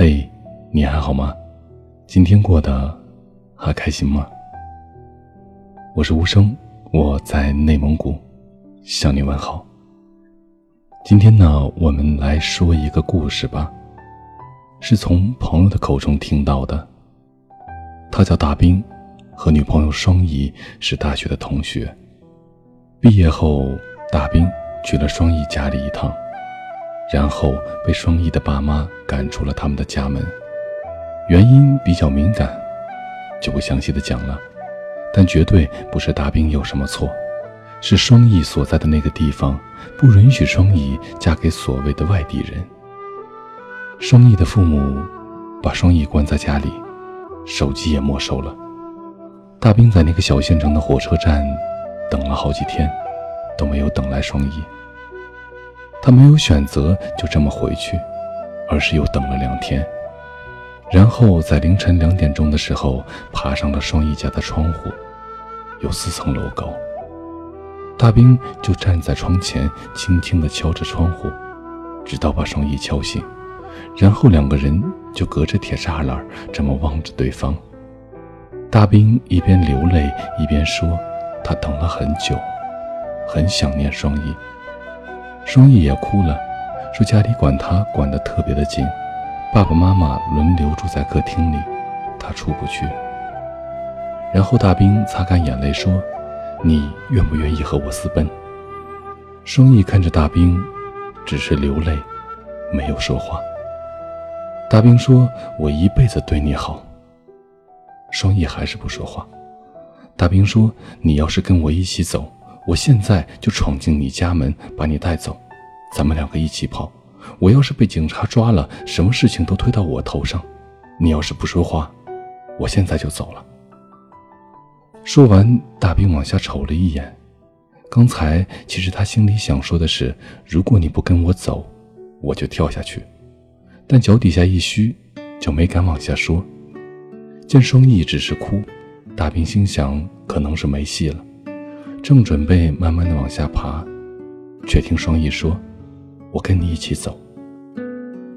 嘿，你还好吗？今天过得还开心吗？我是无声，我在内蒙古向你问好。今天呢，我们来说一个故事吧，是从朋友的口中听到的。他叫大兵，和女朋友双怡是大学的同学。毕业后，大兵去了双怡家里一趟。然后被双翼的爸妈赶出了他们的家门，原因比较敏感，就不详细的讲了。但绝对不是大兵有什么错，是双翼所在的那个地方不允许双翼嫁给所谓的外地人。双翼的父母把双翼关在家里，手机也没收了。大兵在那个小县城的火车站等了好几天，都没有等来双翼。他没有选择就这么回去，而是又等了两天，然后在凌晨两点钟的时候爬上了双翼家的窗户，有四层楼高。大兵就站在窗前，轻轻地敲着窗户，直到把双翼敲醒，然后两个人就隔着铁栅栏这么望着对方。大兵一边流泪一边说：“他等了很久，很想念双翼。”双翼也哭了，说家里管他管得特别的紧，爸爸妈妈轮流住在客厅里，他出不去。然后大兵擦干眼泪说：“你愿不愿意和我私奔？”双翼看着大兵，只是流泪，没有说话。大兵说：“我一辈子对你好。”双翼还是不说话。大兵说：“你要是跟我一起走。”我现在就闯进你家门，把你带走，咱们两个一起跑。我要是被警察抓了，什么事情都推到我头上。你要是不说话，我现在就走了。说完，大兵往下瞅了一眼。刚才其实他心里想说的是：如果你不跟我走，我就跳下去。但脚底下一虚，就没敢往下说。见双翼只是哭，大兵心想可能是没戏了。正准备慢慢的往下爬，却听双翼说：“我跟你一起走。”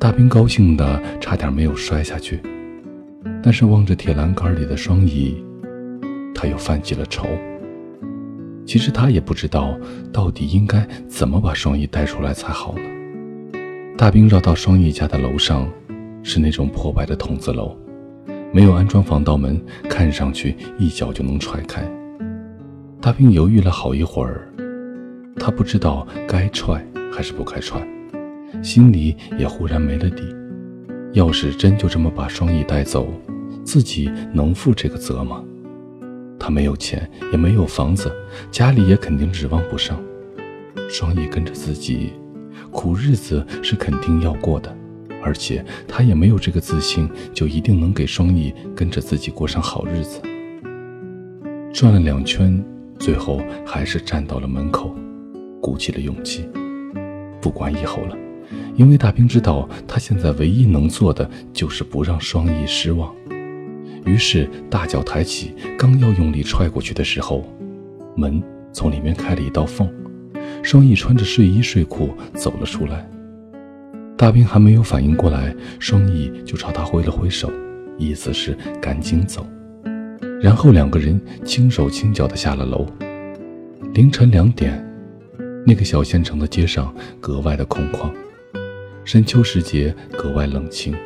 大兵高兴的差点没有摔下去，但是望着铁栏杆里的双翼，他又泛起了愁。其实他也不知道到底应该怎么把双翼带出来才好呢。大兵绕到双翼家的楼上，是那种破败的筒子楼，没有安装防盗门，看上去一脚就能踹开。大兵犹豫了好一会儿，他不知道该踹还是不该踹，心里也忽然没了底。要是真就这么把双翼带走，自己能负这个责吗？他没有钱，也没有房子，家里也肯定指望不上。双翼跟着自己，苦日子是肯定要过的，而且他也没有这个自信，就一定能给双翼跟着自己过上好日子。转了两圈。最后还是站到了门口，鼓起了勇气。不管以后了，因为大兵知道他现在唯一能做的就是不让双翼失望。于是大脚抬起，刚要用力踹过去的时候，门从里面开了一道缝，双翼穿着睡衣睡裤走了出来。大兵还没有反应过来，双翼就朝他挥了挥手，意思是赶紧走。然后两个人轻手轻脚地下了楼。凌晨两点，那个小县城的街上格外的空旷，深秋时节格外冷清。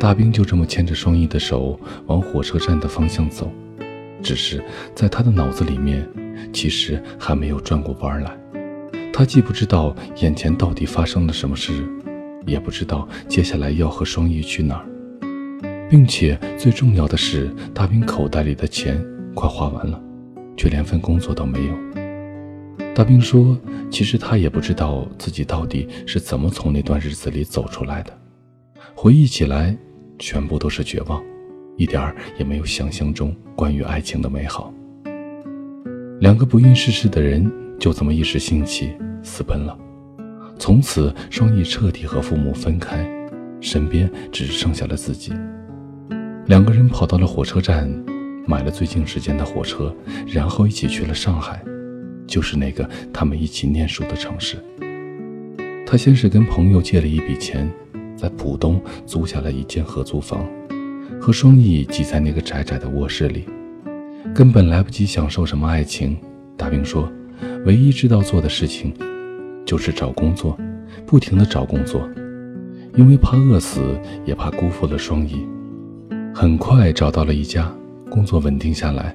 大兵就这么牵着双翼的手往火车站的方向走，只是在他的脑子里面，其实还没有转过弯来。他既不知道眼前到底发生了什么事，也不知道接下来要和双翼去哪儿。并且最重要的是，大兵口袋里的钱快花完了，却连份工作都没有。大兵说：“其实他也不知道自己到底是怎么从那段日子里走出来的，回忆起来，全部都是绝望，一点儿也没有想象中关于爱情的美好。”两个不谙世事的人就这么一时兴起私奔了，从此双翼彻底和父母分开，身边只剩下了自己。两个人跑到了火车站，买了最近时间的火车，然后一起去了上海，就是那个他们一起念书的城市。他先是跟朋友借了一笔钱，在浦东租下了一间合租房，和双翼挤在那个窄窄的卧室里，根本来不及享受什么爱情。大兵说，唯一知道做的事情，就是找工作，不停的找工作，因为怕饿死，也怕辜负了双翼。很快找到了一家工作，稳定下来。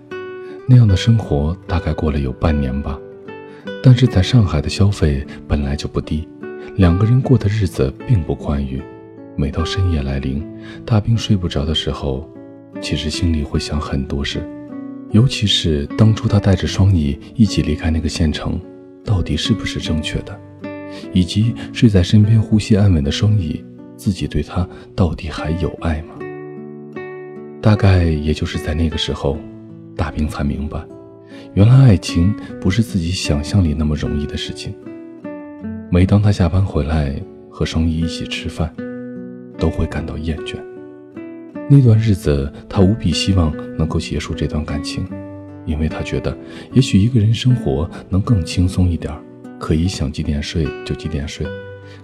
那样的生活大概过了有半年吧，但是在上海的消费本来就不低，两个人过的日子并不宽裕。每到深夜来临，大兵睡不着的时候，其实心里会想很多事，尤其是当初他带着双翼一起离开那个县城，到底是不是正确的？以及睡在身边呼吸安稳的双翼，自己对他到底还有爱吗？大概也就是在那个时候，大兵才明白，原来爱情不是自己想象里那么容易的事情。每当他下班回来和双翼一起吃饭，都会感到厌倦。那段日子，他无比希望能够结束这段感情，因为他觉得，也许一个人生活能更轻松一点，可以想几点睡就几点睡，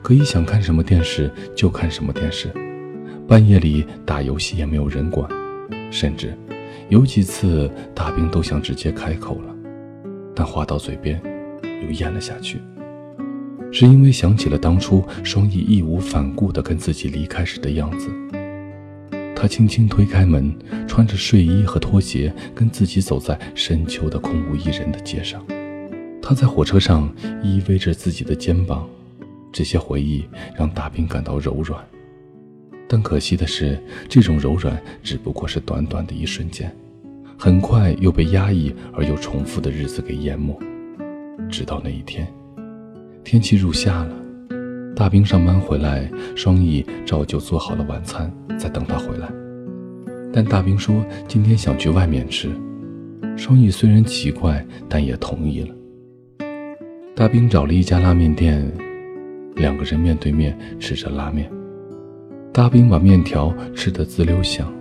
可以想看什么电视就看什么电视，半夜里打游戏也没有人管，甚至有几次大兵都想直接开口了，但话到嘴边又咽了下去。是因为想起了当初双翼义无反顾地跟自己离开时的样子。他轻轻推开门，穿着睡衣和拖鞋，跟自己走在深秋的空无一人的街上。他在火车上依偎着自己的肩膀，这些回忆让大兵感到柔软。但可惜的是，这种柔软只不过是短短的一瞬间，很快又被压抑而又重复的日子给淹没。直到那一天。天气入夏了，大兵上班回来，双翼照旧做好了晚餐，在等他回来。但大兵说今天想去外面吃，双翼虽然奇怪，但也同意了。大兵找了一家拉面店，两个人面对面吃着拉面。大兵把面条吃得滋溜响，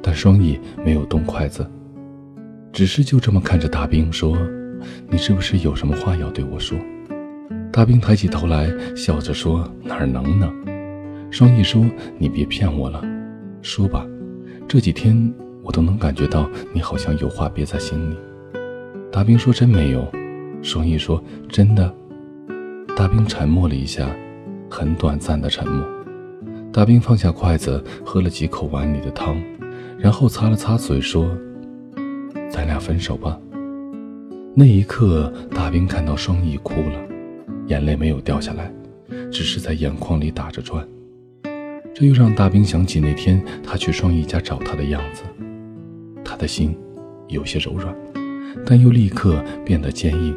但双翼没有动筷子，只是就这么看着大兵说：“你是不是有什么话要对我说？”大兵抬起头来，笑着说：“哪能呢？”双翼说：“你别骗我了，说吧。这几天我都能感觉到你好像有话憋在心里。”大兵说：“真没有。”双翼说：“真的。”大兵沉默了一下，很短暂的沉默。大兵放下筷子，喝了几口碗里的汤，然后擦了擦嘴，说：“咱俩分手吧。”那一刻，大兵看到双翼哭了。眼泪没有掉下来，只是在眼眶里打着转。这又让大兵想起那天他去双翼家找他的样子，他的心有些柔软，但又立刻变得坚硬，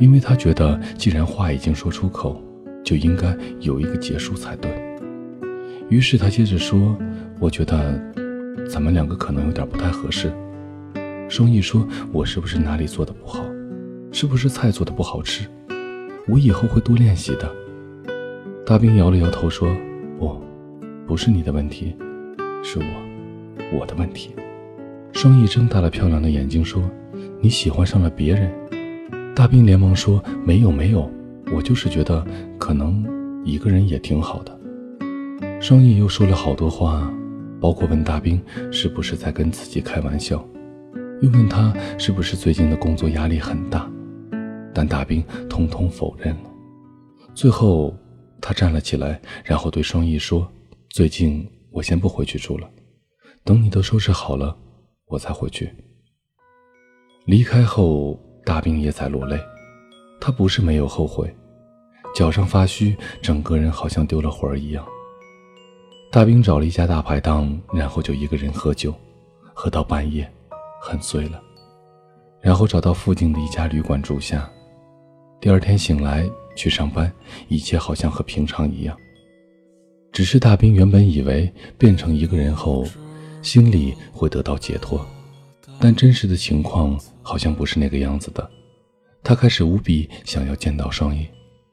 因为他觉得既然话已经说出口，就应该有一个结束才对。于是他接着说：“我觉得咱们两个可能有点不太合适。”双翼说：“我是不是哪里做的不好？是不是菜做的不好吃？”我以后会多练习的。大兵摇了摇头说：“不，不是你的问题，是我，我的问题。”双翼睁大了漂亮的眼睛说：“你喜欢上了别人？”大兵连忙说：“没有，没有，我就是觉得可能一个人也挺好的。”双翼又说了好多话，包括问大兵是不是在跟自己开玩笑，又问他是不是最近的工作压力很大。但大兵通通否认了。最后，他站了起来，然后对双翼说：“最近我先不回去住了，等你都收拾好了，我再回去。”离开后，大兵也在落泪。他不是没有后悔，脚上发虚，整个人好像丢了魂儿一样。大兵找了一家大排档，然后就一个人喝酒，喝到半夜，很醉了，然后找到附近的一家旅馆住下。第二天醒来去上班，一切好像和平常一样。只是大兵原本以为变成一个人后，心里会得到解脱，但真实的情况好像不是那个样子的。他开始无比想要见到双翼，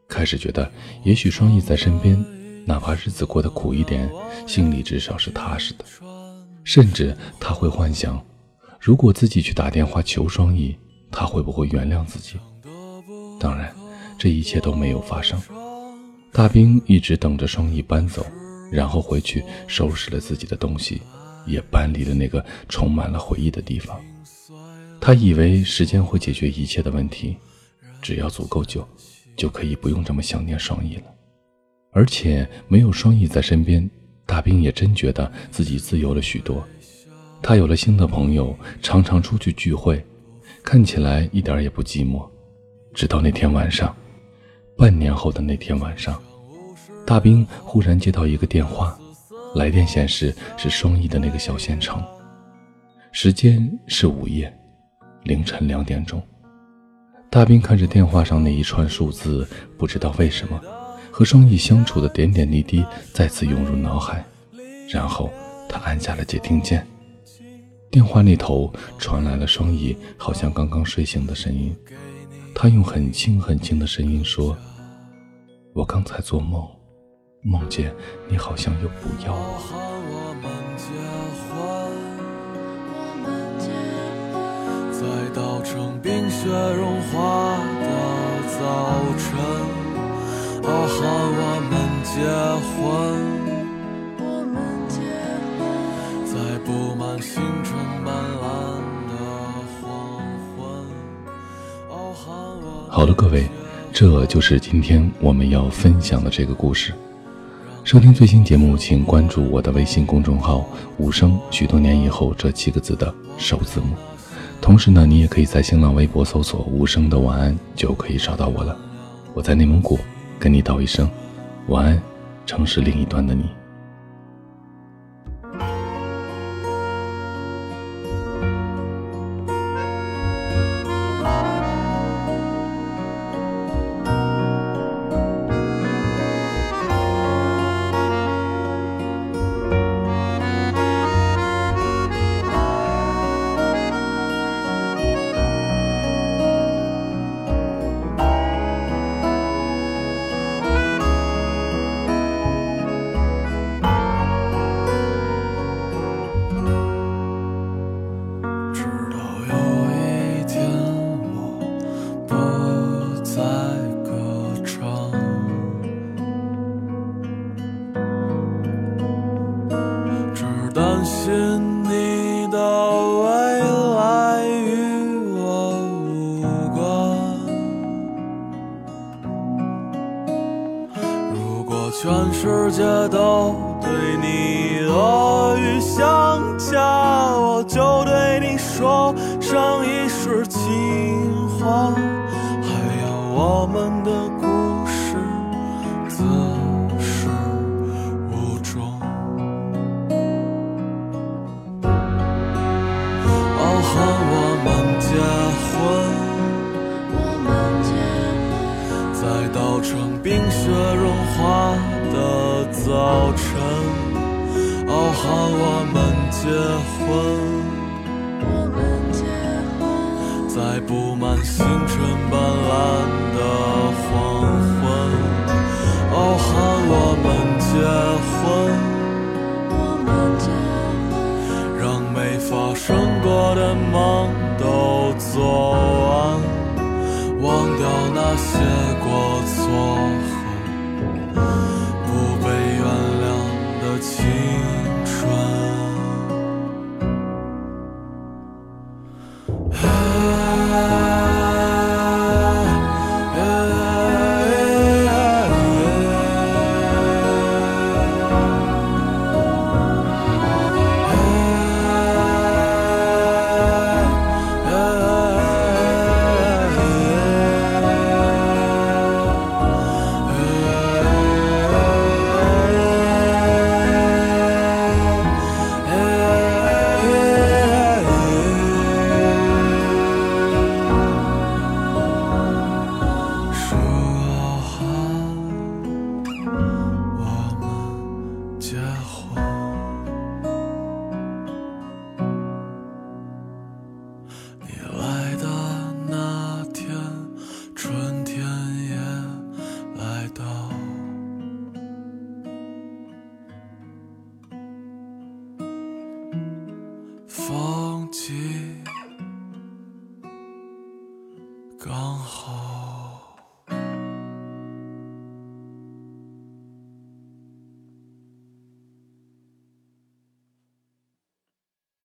开始觉得也许双翼在身边，哪怕日子过得苦一点，心里至少是踏实的。甚至他会幻想，如果自己去打电话求双翼，他会不会原谅自己？当然，这一切都没有发生。大兵一直等着双翼搬走，然后回去收拾了自己的东西，也搬离了那个充满了回忆的地方。他以为时间会解决一切的问题，只要足够久，就可以不用这么想念双翼了。而且没有双翼在身边，大兵也真觉得自己自由了许多。他有了新的朋友，常常出去聚会，看起来一点也不寂寞。直到那天晚上，半年后的那天晚上，大兵忽然接到一个电话，来电显示是双翼的那个小县城，时间是午夜，凌晨两点钟。大兵看着电话上那一串数字，不知道为什么，和双翼相处的点点滴滴再次涌入脑海，然后他按下了接听键。电话那头传来了双翼好像刚刚睡醒的声音，他用很轻很轻的声音说：“我刚才做梦，梦见你好像又不要我。”在稻城冰雪融化的早晨，哦，喊我们结婚。在布满星辰斑斓的黄昏好了，各位，这就是今天我们要分享的这个故事。收听最新节目，请关注我的微信公众号“无声”，许多年以后这七个字的首字母。同时呢，你也可以在新浪微博搜索“无声的晚安”，就可以找到我了。我在内蒙古，跟你道一声晚安，城市另一端的你。全世界都对你恶语相加，我就对你说上一世情话。还有我们的在稻城冰雪融化。的早晨，哦，喊我们结婚。我们结婚在布满星辰斑斓的黄昏，哦，喊我们结婚。让没发生过的梦都做完，忘掉那些过错和不被原谅的情。